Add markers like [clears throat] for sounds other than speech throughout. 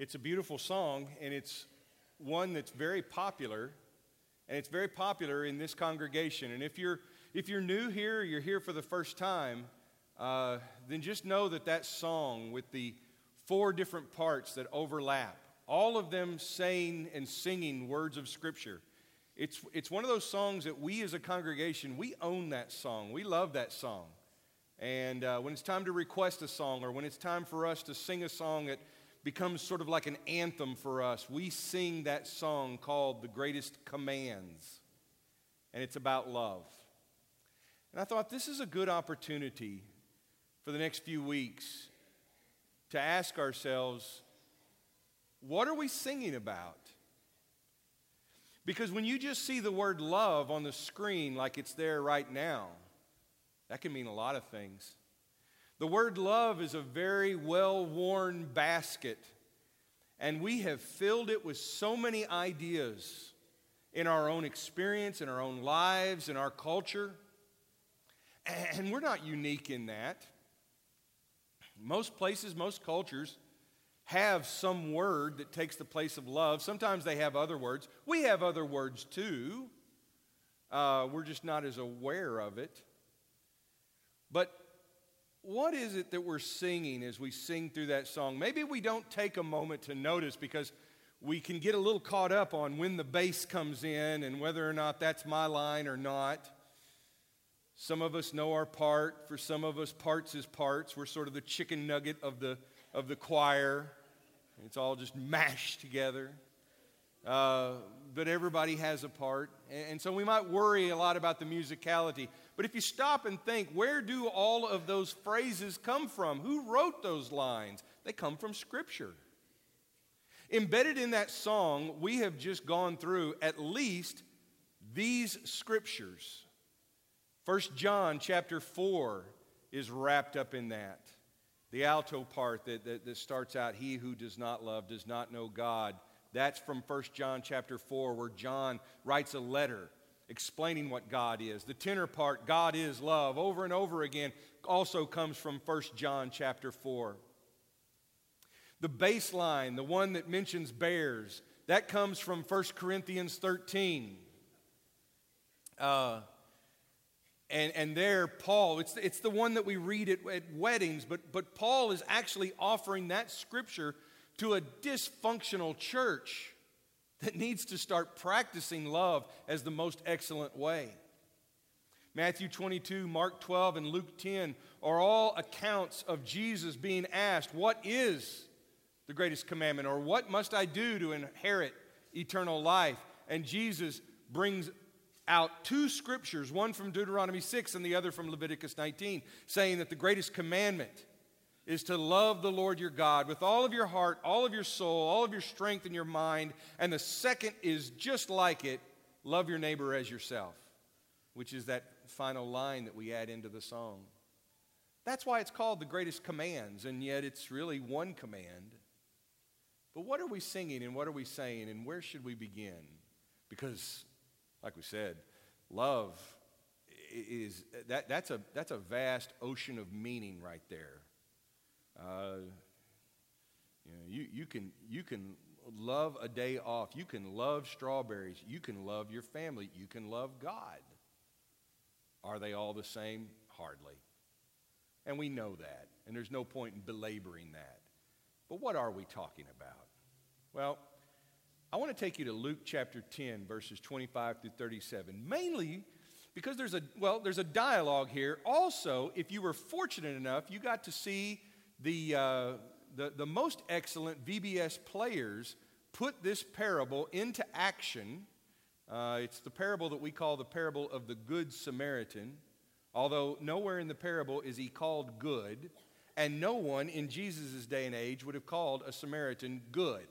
It's a beautiful song, and it's one that's very popular, and it's very popular in this congregation. And if you're, if you're new here, you're here for the first time, uh, then just know that that song with the four different parts that overlap, all of them saying and singing words of Scripture. It's, it's one of those songs that we as a congregation, we own that song. We love that song. And uh, when it's time to request a song or when it's time for us to sing a song that becomes sort of like an anthem for us, we sing that song called The Greatest Commands. And it's about love. And I thought this is a good opportunity for the next few weeks to ask ourselves what are we singing about? Because when you just see the word love on the screen like it's there right now, that can mean a lot of things. The word love is a very well worn basket, and we have filled it with so many ideas in our own experience, in our own lives, in our culture. And we're not unique in that. Most places, most cultures have some word that takes the place of love. Sometimes they have other words. We have other words too. Uh, we're just not as aware of it. But what is it that we're singing as we sing through that song? Maybe we don't take a moment to notice because we can get a little caught up on when the bass comes in and whether or not that's my line or not. Some of us know our part. For some of us, parts is parts. We're sort of the chicken nugget of the, of the choir. It's all just mashed together. Uh, but everybody has a part. And, so we might worry a lot about the musicality. But if you stop and think, where do all of those phrases come from? Who wrote those lines? They come from Scripture. Embedded in that song, we have just gone through at least these scriptures. First John chapter 4 is wrapped up in that. The alto part that, that, that, starts out, He who does not love does not know God. That's from First John chapter 4, where John writes a letter explaining what God is. The tenor part, God is love, over and over again, also comes from 1 John chapter 4. The bass line, the one that mentions bears, that comes from 1 Corinthians 13. Uh, and, and there, Paul, it's, it's the one that we read at, at weddings, but, but Paul is actually offering that scripture to a dysfunctional church that needs to start practicing love as the most excellent way. Matthew 22, Mark 12, and Luke 10 are all accounts of Jesus being asked, What is the greatest commandment? or What must I do to inherit eternal life? And Jesus brings out two scriptures, one from Deuteronomy 6 and the other from Leviticus 19, saying that the greatest commandment is to love the Lord your God with all of your heart, all of your soul, all of your strength and your mind. And the second is just like it love your neighbor as yourself, which is that final line that we add into the song. That's why it's called the greatest commands, and yet it's really one command. But what are we singing and what are we saying and where should we begin? Because, like we said, love is that, that's, a, that's a vast ocean of meaning right there. Uh, you, know, you, you, can, you can love a day off. You can love strawberries. You can love your family. You can love God. Are they all the same? Hardly. And we know that. And there's no point in belaboring that. But what are we talking about? Well, I want to take you to Luke chapter 10, verses 25 through 37. Mainly because there's a, well, there's a dialogue here. Also, if you were fortunate enough, you got to see the, uh, the, the most excellent VBS players put this parable into action. Uh, it's the parable that we call the parable of the Good Samaritan, although nowhere in the parable is he called good, and no one in Jesus' day and age would have called a Samaritan good.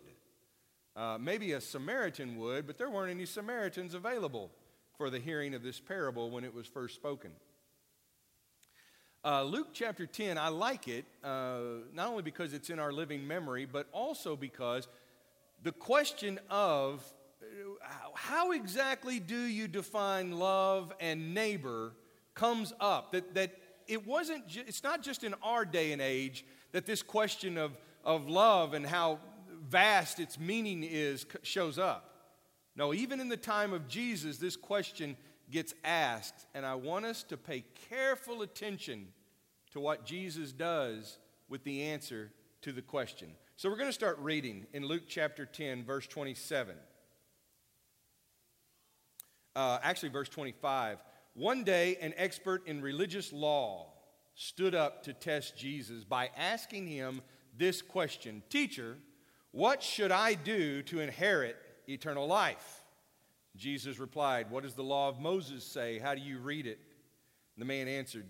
Uh, maybe a Samaritan would, but there weren't any Samaritans available for the hearing of this parable when it was first spoken. Uh, Luke chapter 10, I like it, uh, not only because it's in our living memory, but also because the question of uh, how exactly do you define love and neighbor comes up. That, that it wasn't, ju- it's not just in our day and age that this question of, of love and how vast its meaning is shows up. No, even in the time of Jesus, this question gets asked, and I want us to pay careful attention to what Jesus does with the answer to the question. So we're going to start reading in Luke chapter 10, verse 27. Uh, actually, verse 25. One day, an expert in religious law stood up to test Jesus by asking him this question Teacher, what should I do to inherit eternal life? Jesus replied, What does the law of Moses say? How do you read it? The man answered,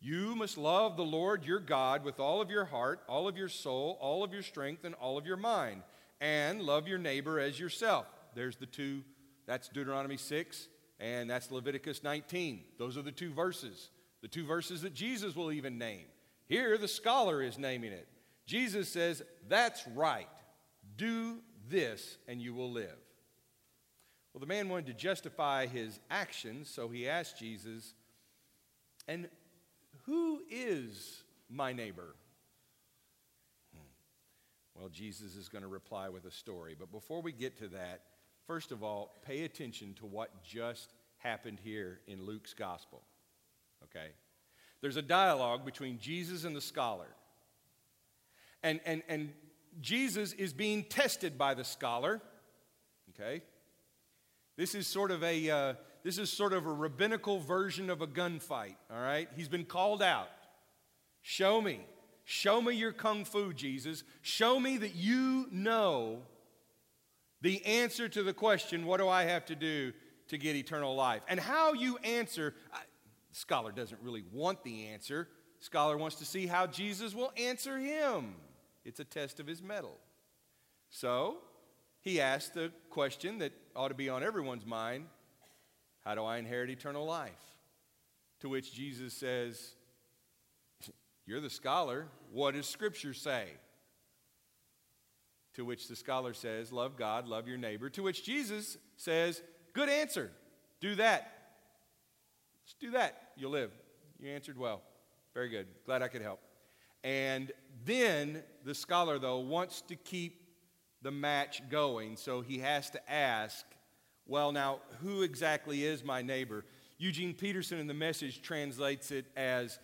You must love the Lord your God with all of your heart, all of your soul, all of your strength, and all of your mind, and love your neighbor as yourself. There's the two, that's Deuteronomy 6, and that's Leviticus 19. Those are the two verses, the two verses that Jesus will even name. Here, the scholar is naming it. Jesus says, That's right. Do this, and you will live. Well, the man wanted to justify his actions, so he asked Jesus, And who is my neighbor? Hmm. Well, Jesus is going to reply with a story. But before we get to that, first of all, pay attention to what just happened here in Luke's gospel. Okay? There's a dialogue between Jesus and the scholar. And, and, and Jesus is being tested by the scholar. Okay? This is sort of a uh, this is sort of a rabbinical version of a gunfight, all right? He's been called out. Show me. Show me your kung fu, Jesus. Show me that you know the answer to the question, what do I have to do to get eternal life? And how you answer, I, scholar doesn't really want the answer. Scholar wants to see how Jesus will answer him. It's a test of his mettle. So, he asked the question that ought to be on everyone's mind How do I inherit eternal life? To which Jesus says, You're the scholar. What does Scripture say? To which the scholar says, Love God, love your neighbor. To which Jesus says, Good answer. Do that. Just do that. You'll live. You answered well. Very good. Glad I could help. And then the scholar, though, wants to keep the match going. So he has to ask, well, now, who exactly is my neighbor? Eugene Peterson in the message translates it as,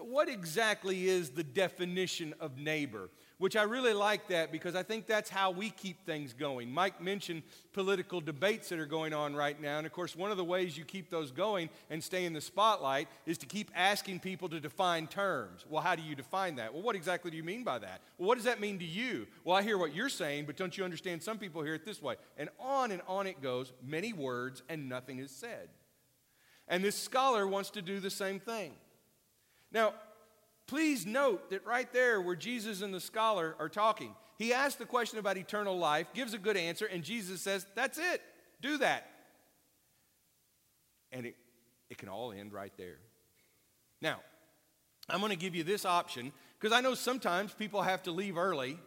what exactly is the definition of neighbor? Which I really like that because I think that's how we keep things going. Mike mentioned political debates that are going on right now. And of course, one of the ways you keep those going and stay in the spotlight is to keep asking people to define terms. Well, how do you define that? Well, what exactly do you mean by that? Well, what does that mean to you? Well, I hear what you're saying, but don't you understand? Some people hear it this way. And on and on it goes, many words, and nothing is said. And this scholar wants to do the same thing. Now, Please note that right there where Jesus and the scholar are talking, he asks the question about eternal life, gives a good answer, and Jesus says, That's it. Do that. And it, it can all end right there. Now, I'm going to give you this option because I know sometimes people have to leave early.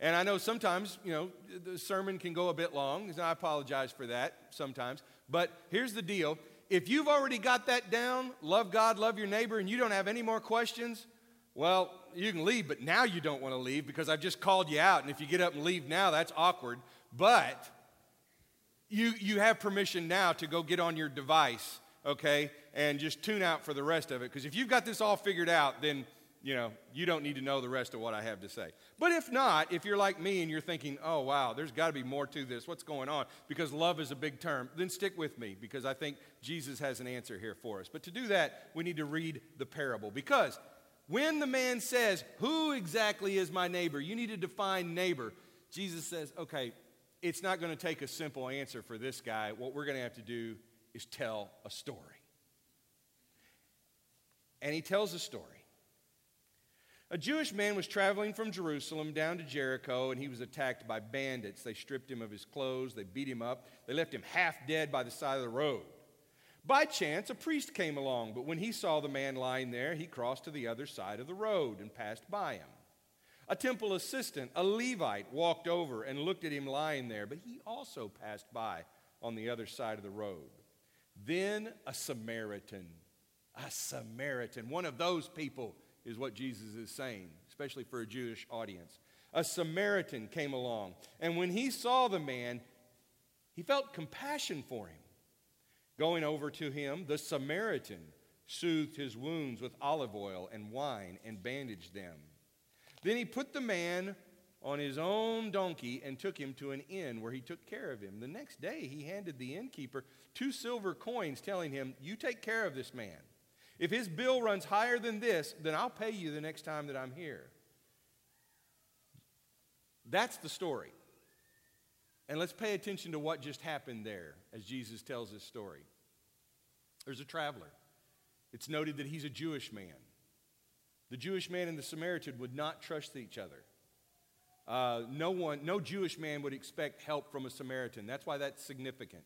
And I know sometimes, you know, the sermon can go a bit long. And I apologize for that sometimes. But here's the deal if you've already got that down, love God, love your neighbor, and you don't have any more questions, well, you can leave, but now you don't want to leave because I've just called you out. And if you get up and leave now, that's awkward. But you, you have permission now to go get on your device, okay, and just tune out for the rest of it. Because if you've got this all figured out, then you know, you don't need to know the rest of what I have to say. But if not, if you're like me and you're thinking, oh, wow, there's got to be more to this, what's going on? Because love is a big term, then stick with me because I think Jesus has an answer here for us. But to do that, we need to read the parable because when the man says, Who exactly is my neighbor? You need to define neighbor. Jesus says, Okay, it's not going to take a simple answer for this guy. What we're going to have to do is tell a story. And he tells a story. A Jewish man was traveling from Jerusalem down to Jericho, and he was attacked by bandits. They stripped him of his clothes, they beat him up, they left him half dead by the side of the road. By chance, a priest came along, but when he saw the man lying there, he crossed to the other side of the road and passed by him. A temple assistant, a Levite, walked over and looked at him lying there, but he also passed by on the other side of the road. Then a Samaritan, a Samaritan, one of those people is what Jesus is saying, especially for a Jewish audience, a Samaritan came along. And when he saw the man, he felt compassion for him. Going over to him, the Samaritan soothed his wounds with olive oil and wine and bandaged them. Then he put the man on his own donkey and took him to an inn where he took care of him. The next day, he handed the innkeeper two silver coins, telling him, You take care of this man. If his bill runs higher than this, then I'll pay you the next time that I'm here. That's the story. And let's pay attention to what just happened there as Jesus tells this story. There's a traveler. It's noted that he's a Jewish man. The Jewish man and the Samaritan would not trust each other. Uh, no one, no Jewish man would expect help from a Samaritan. That's why that's significant.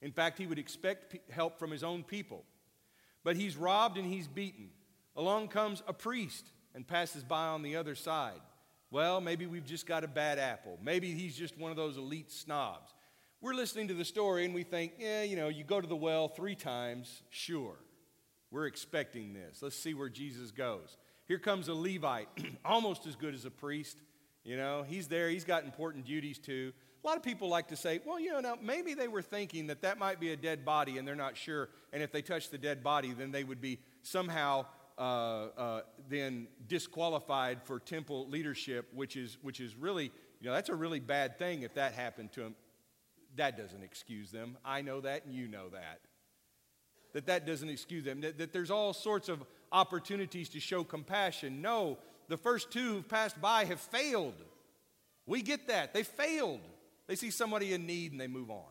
In fact, he would expect p- help from his own people. But he's robbed and he's beaten. Along comes a priest and passes by on the other side. Well, maybe we've just got a bad apple. Maybe he's just one of those elite snobs. We're listening to the story and we think, yeah, you know, you go to the well three times, sure. We're expecting this. Let's see where Jesus goes. Here comes a Levite, [clears throat] almost as good as a priest. You know, he's there, he's got important duties too. A lot of people like to say, well, you know, now maybe they were thinking that that might be a dead body and they're not sure. And if they touch the dead body, then they would be somehow uh, uh, then disqualified for temple leadership, which is, which is really, you know, that's a really bad thing if that happened to them. That doesn't excuse them. I know that, and you know that. That that doesn't excuse them. That, that there's all sorts of opportunities to show compassion. No, the first two who've passed by have failed. We get that. They failed. They see somebody in need and they move on.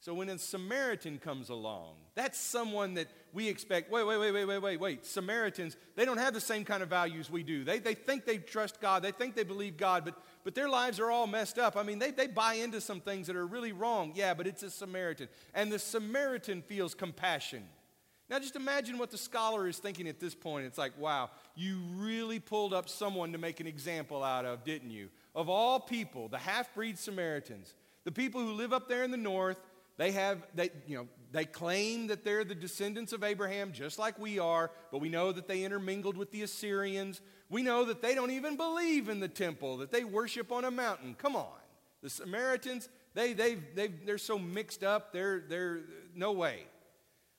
So when a Samaritan comes along, that's someone that we expect. Wait, wait, wait, wait, wait, wait, wait. Samaritans, they don't have the same kind of values we do. They, they think they trust God, they think they believe God, but, but their lives are all messed up. I mean, they, they buy into some things that are really wrong. Yeah, but it's a Samaritan. And the Samaritan feels compassion. Now, just imagine what the scholar is thinking at this point. It's like, wow, you really pulled up someone to make an example out of, didn't you? Of all people, the half breed Samaritans, the people who live up there in the north, they have, they, you know, they claim that they're the descendants of Abraham, just like we are, but we know that they intermingled with the Assyrians. We know that they don't even believe in the temple, that they worship on a mountain. Come on. The Samaritans, they, they, they, they're so mixed up, they're, they're no way.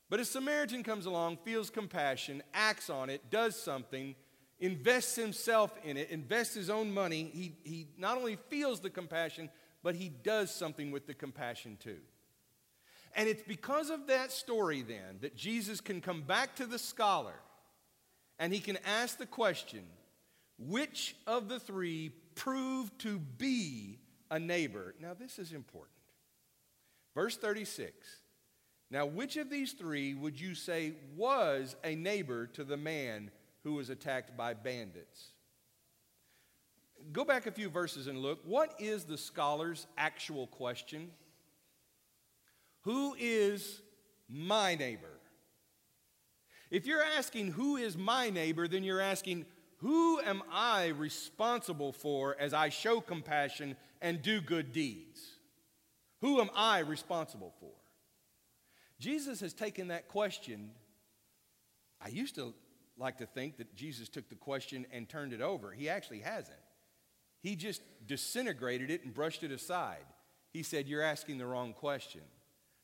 But a Samaritan comes along, feels compassion, acts on it, does something, invests himself in it, invests his own money. He, he not only feels the compassion, but he does something with the compassion too. And it's because of that story then that Jesus can come back to the scholar and he can ask the question which of the three proved to be a neighbor? Now, this is important. Verse 36 Now, which of these three would you say was a neighbor to the man who was attacked by bandits? Go back a few verses and look. What is the scholar's actual question? Who is my neighbor? If you're asking who is my neighbor, then you're asking who am I responsible for as I show compassion and do good deeds? Who am I responsible for? Jesus has taken that question. I used to like to think that Jesus took the question and turned it over. He actually hasn't. He just disintegrated it and brushed it aside. He said, You're asking the wrong question.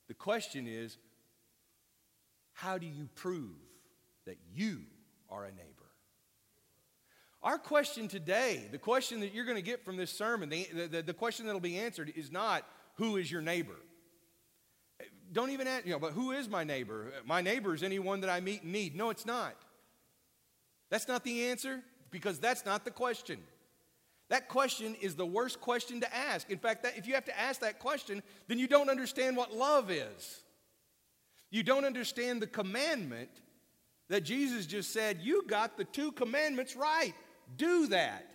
The question is how do you prove that you are a neighbor? Our question today, the question that you're going to get from this sermon, the, the, the question that will be answered is not who is your neighbor. Don't even ask, you know, but who is my neighbor? My neighbor is anyone that I meet in need. No, it's not. That's not the answer because that's not the question. That question is the worst question to ask. In fact, that, if you have to ask that question, then you don't understand what love is. You don't understand the commandment that Jesus just said, You got the two commandments right. Do that.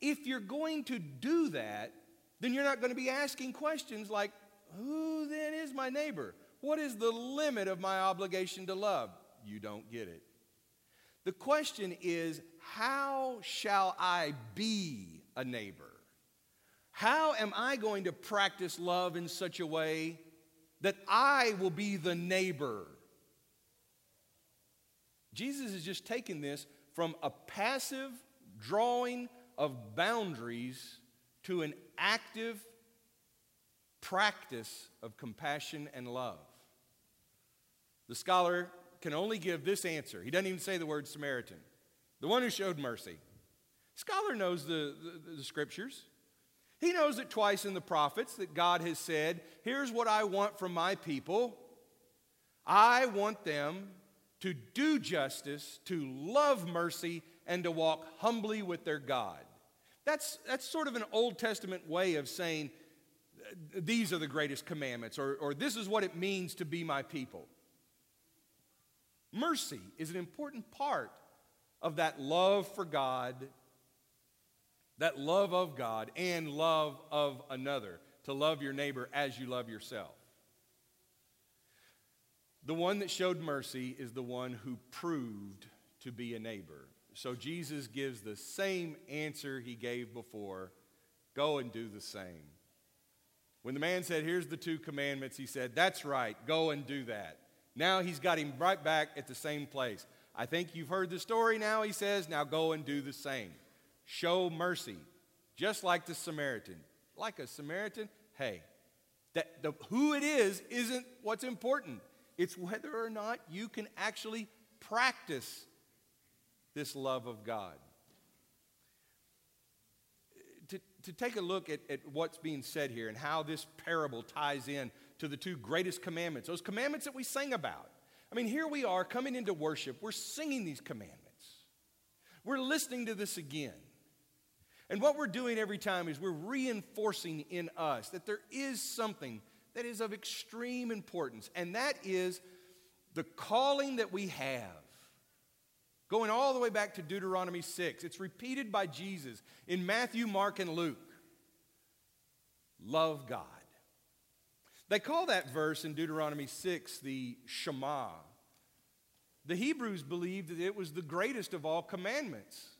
If you're going to do that, then you're not going to be asking questions like, Who then is my neighbor? What is the limit of my obligation to love? You don't get it. The question is, How shall I be a neighbor? How am I going to practice love in such a way that I will be the neighbor? Jesus is just taking this from a passive drawing of boundaries to an active practice of compassion and love. The scholar can only give this answer. He doesn't even say the word Samaritan, the one who showed mercy. Scholar knows the, the, the scriptures. He knows that twice in the prophets that God has said, Here's what I want from my people. I want them to do justice, to love mercy, and to walk humbly with their God. That's, that's sort of an Old Testament way of saying, These are the greatest commandments, or, or this is what it means to be my people. Mercy is an important part of that love for God that love of God and love of another, to love your neighbor as you love yourself. The one that showed mercy is the one who proved to be a neighbor. So Jesus gives the same answer he gave before go and do the same. When the man said, Here's the two commandments, he said, That's right, go and do that. Now he's got him right back at the same place. I think you've heard the story now, he says, Now go and do the same show mercy, just like the Samaritan. Like a Samaritan, hey, that the, who it is isn't what's important. It's whether or not you can actually practice this love of God. To, to take a look at, at what's being said here and how this parable ties in to the two greatest commandments, those commandments that we sing about. I mean, here we are coming into worship, we're singing these commandments, we're listening to this again. And what we're doing every time is we're reinforcing in us that there is something that is of extreme importance, and that is the calling that we have. Going all the way back to Deuteronomy 6, it's repeated by Jesus in Matthew, Mark, and Luke. Love God. They call that verse in Deuteronomy 6 the Shema. The Hebrews believed that it was the greatest of all commandments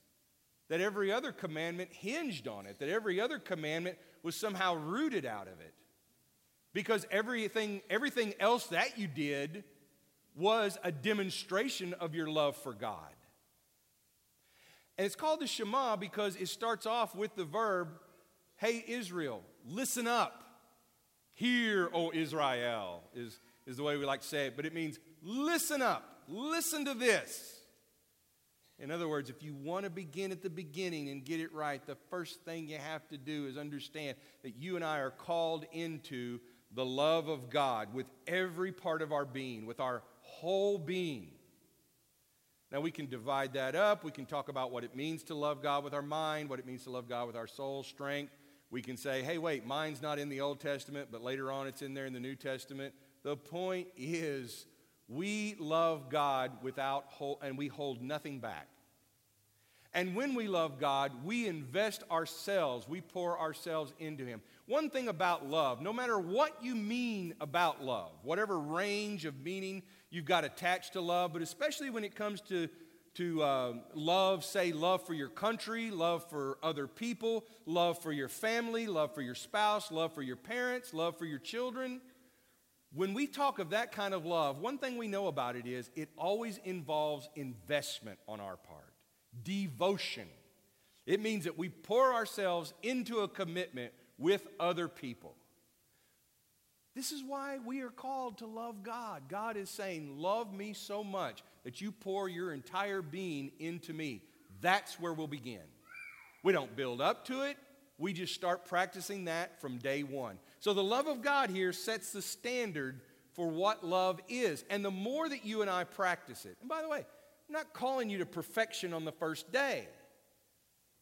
that every other commandment hinged on it, that every other commandment was somehow rooted out of it. Because everything, everything else that you did was a demonstration of your love for God. And it's called the Shema because it starts off with the verb, Hey Israel, listen up. Hear, O Israel, is, is the way we like to say it, but it means listen up, listen to this. In other words, if you want to begin at the beginning and get it right, the first thing you have to do is understand that you and I are called into the love of God with every part of our being, with our whole being. Now, we can divide that up. We can talk about what it means to love God with our mind, what it means to love God with our soul, strength. We can say, hey, wait, mine's not in the Old Testament, but later on it's in there in the New Testament. The point is, we love God without hold, and we hold nothing back. And when we love God, we invest ourselves, we pour ourselves into Him. One thing about love, no matter what you mean about love, whatever range of meaning you've got attached to love, but especially when it comes to, to uh, love, say love for your country, love for other people, love for your family, love for your spouse, love for your parents, love for your children. When we talk of that kind of love, one thing we know about it is it always involves investment on our part devotion. It means that we pour ourselves into a commitment with other people. This is why we are called to love God. God is saying, Love me so much that you pour your entire being into me. That's where we'll begin. We don't build up to it, we just start practicing that from day one. So the love of God here sets the standard for what love is. And the more that you and I practice it, and by the way, I'm not calling you to perfection on the first day.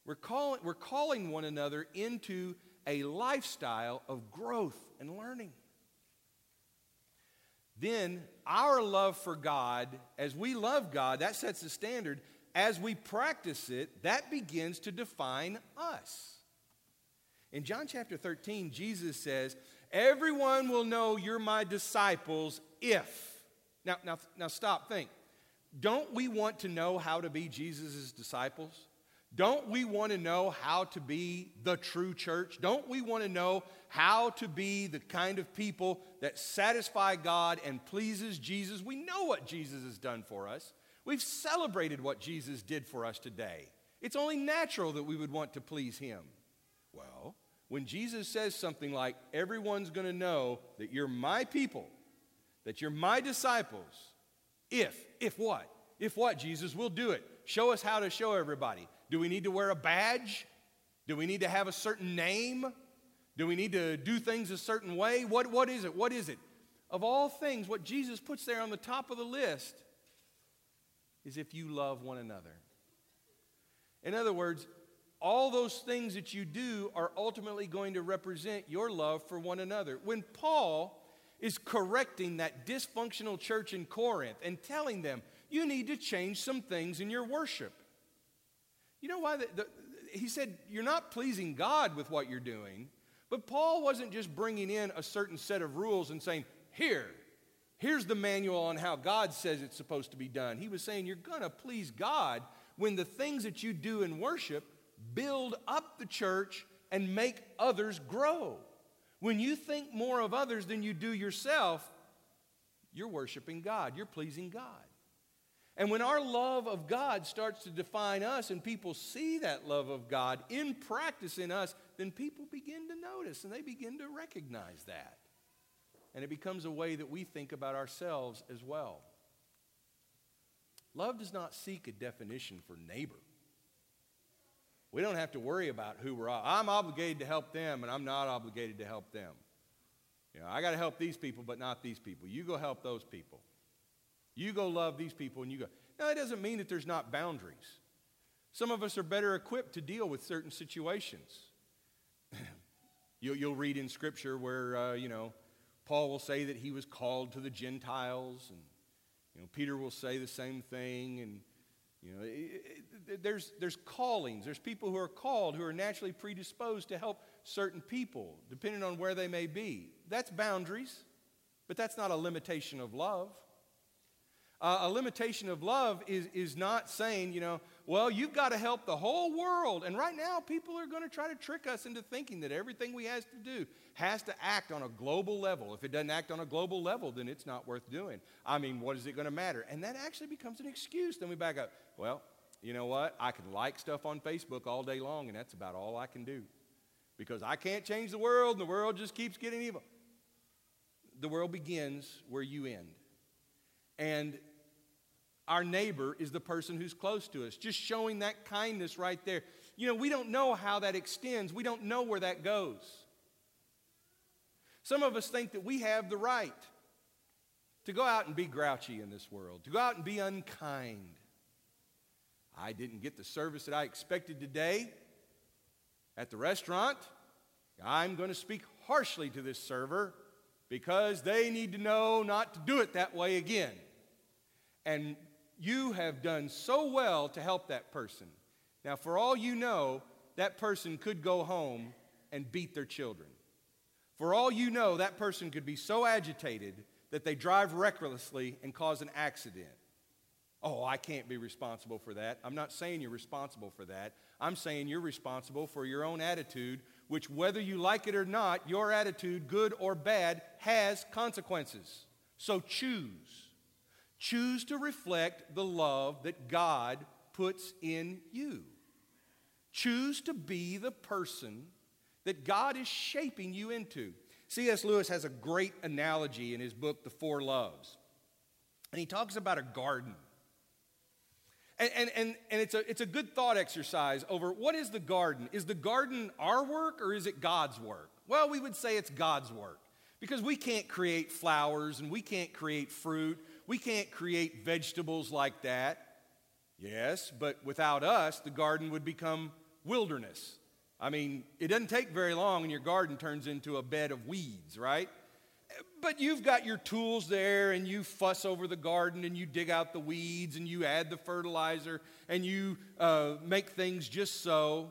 We're calling, we're calling one another into a lifestyle of growth and learning. Then, our love for God, as we love God, that sets the standard. As we practice it, that begins to define us. In John chapter 13, Jesus says, Everyone will know you're my disciples if. Now, now, now stop, think. Don't we want to know how to be Jesus' disciples? Don't we want to know how to be the true church? Don't we want to know how to be the kind of people that satisfy God and pleases Jesus? We know what Jesus has done for us. We've celebrated what Jesus did for us today It's only natural that we would want to please Him. Well, when Jesus says something like, Everyone's going to know that you're my people, that you're my disciples, if, if what? If what, Jesus? We'll do it. Show us how to show everybody. Do we need to wear a badge? Do we need to have a certain name? Do we need to do things a certain way? What, what is it? What is it? Of all things, what Jesus puts there on the top of the list is if you love one another. In other words, all those things that you do are ultimately going to represent your love for one another. When Paul is correcting that dysfunctional church in Corinth and telling them, you need to change some things in your worship. You know why? The, the, he said, You're not pleasing God with what you're doing. But Paul wasn't just bringing in a certain set of rules and saying, Here, here's the manual on how God says it's supposed to be done. He was saying, You're going to please God when the things that you do in worship build up the church and make others grow. When you think more of others than you do yourself, you're worshiping God, you're pleasing God. And when our love of God starts to define us and people see that love of God in practice in us, then people begin to notice and they begin to recognize that. And it becomes a way that we think about ourselves as well. Love does not seek a definition for neighbor. We don't have to worry about who we're. I'm obligated to help them, and I'm not obligated to help them. You know, I got to help these people, but not these people. You go help those people. You go love these people, and you go. Now, that doesn't mean that there's not boundaries. Some of us are better equipped to deal with certain situations. [clears throat] you'll, you'll, read in Scripture where, uh, you know, Paul will say that he was called to the Gentiles, and, you know, Peter will say the same thing, and you know, it, it, there's, there's callings. There's people who are called who are naturally predisposed to help certain people, depending on where they may be. That's boundaries, but that's not a limitation of love. Uh, a limitation of love is, is not saying, you know, well, you've got to help the whole world. And right now, people are going to try to trick us into thinking that everything we have to do has to act on a global level. If it doesn't act on a global level, then it's not worth doing. I mean, what is it going to matter? And that actually becomes an excuse. Then we back up. Well, you know what? I can like stuff on Facebook all day long, and that's about all I can do. Because I can't change the world, and the world just keeps getting evil. The world begins where you end. And our neighbor is the person who's close to us. Just showing that kindness right there. You know, we don't know how that extends, we don't know where that goes. Some of us think that we have the right to go out and be grouchy in this world, to go out and be unkind. I didn't get the service that I expected today at the restaurant. I'm going to speak harshly to this server because they need to know not to do it that way again. And you have done so well to help that person. Now, for all you know, that person could go home and beat their children. For all you know, that person could be so agitated that they drive recklessly and cause an accident. Oh, I can't be responsible for that. I'm not saying you're responsible for that. I'm saying you're responsible for your own attitude, which, whether you like it or not, your attitude, good or bad, has consequences. So choose. Choose to reflect the love that God puts in you. Choose to be the person that God is shaping you into. C.S. Lewis has a great analogy in his book, The Four Loves. And he talks about a garden. And, and, and, and it's, a, it's a good thought exercise over what is the garden? Is the garden our work or is it God's work? Well, we would say it's God's work because we can't create flowers and we can't create fruit we can't create vegetables like that. Yes, but without us, the garden would become wilderness. I mean, it doesn't take very long and your garden turns into a bed of weeds, right? But you've got your tools there and you fuss over the garden and you dig out the weeds and you add the fertilizer and you uh, make things just so.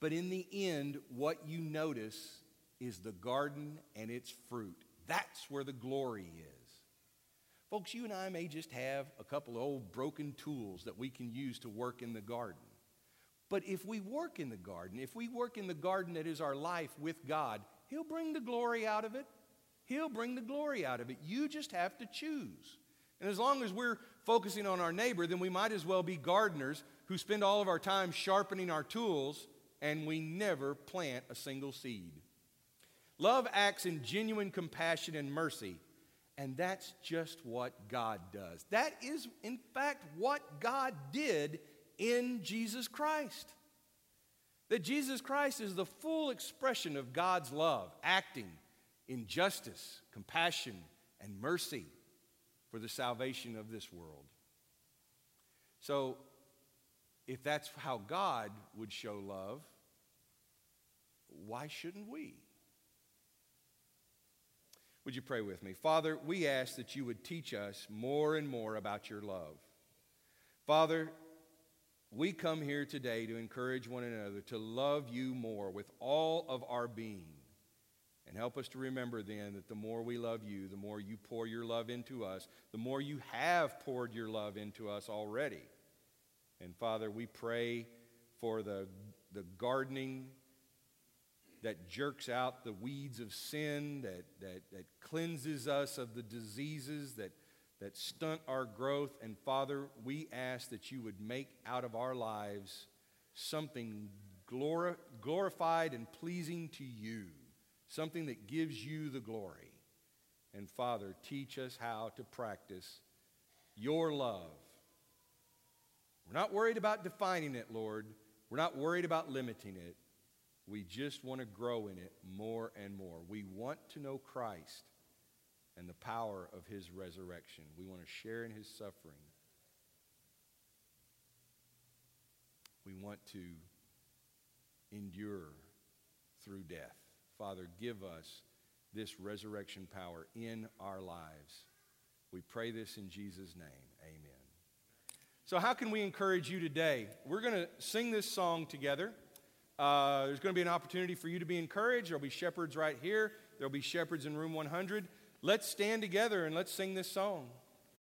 But in the end, what you notice is the garden and its fruit. That's where the glory is. Folks, you and I may just have a couple of old broken tools that we can use to work in the garden. But if we work in the garden, if we work in the garden that is our life with God, He'll bring the glory out of it. He'll bring the glory out of it. You just have to choose. And as long as we're focusing on our neighbor, then we might as well be gardeners who spend all of our time sharpening our tools and we never plant a single seed. Love acts in genuine compassion and mercy, and that's just what God does. That is, in fact, what God did in Jesus Christ. That Jesus Christ is the full expression of God's love, acting in justice, compassion, and mercy for the salvation of this world. So, if that's how God would show love, why shouldn't we? Would you pray with me? Father, we ask that you would teach us more and more about your love. Father, we come here today to encourage one another to love you more with all of our being. And help us to remember then that the more we love you, the more you pour your love into us, the more you have poured your love into us already. And Father, we pray for the, the gardening that jerks out the weeds of sin, that, that, that cleanses us of the diseases that, that stunt our growth. And Father, we ask that you would make out of our lives something glori- glorified and pleasing to you, something that gives you the glory. And Father, teach us how to practice your love. We're not worried about defining it, Lord. We're not worried about limiting it. We just want to grow in it more and more. We want to know Christ and the power of his resurrection. We want to share in his suffering. We want to endure through death. Father, give us this resurrection power in our lives. We pray this in Jesus' name. Amen. So, how can we encourage you today? We're going to sing this song together. Uh, there's going to be an opportunity for you to be encouraged. There'll be shepherds right here, there'll be shepherds in room 100. Let's stand together and let's sing this song.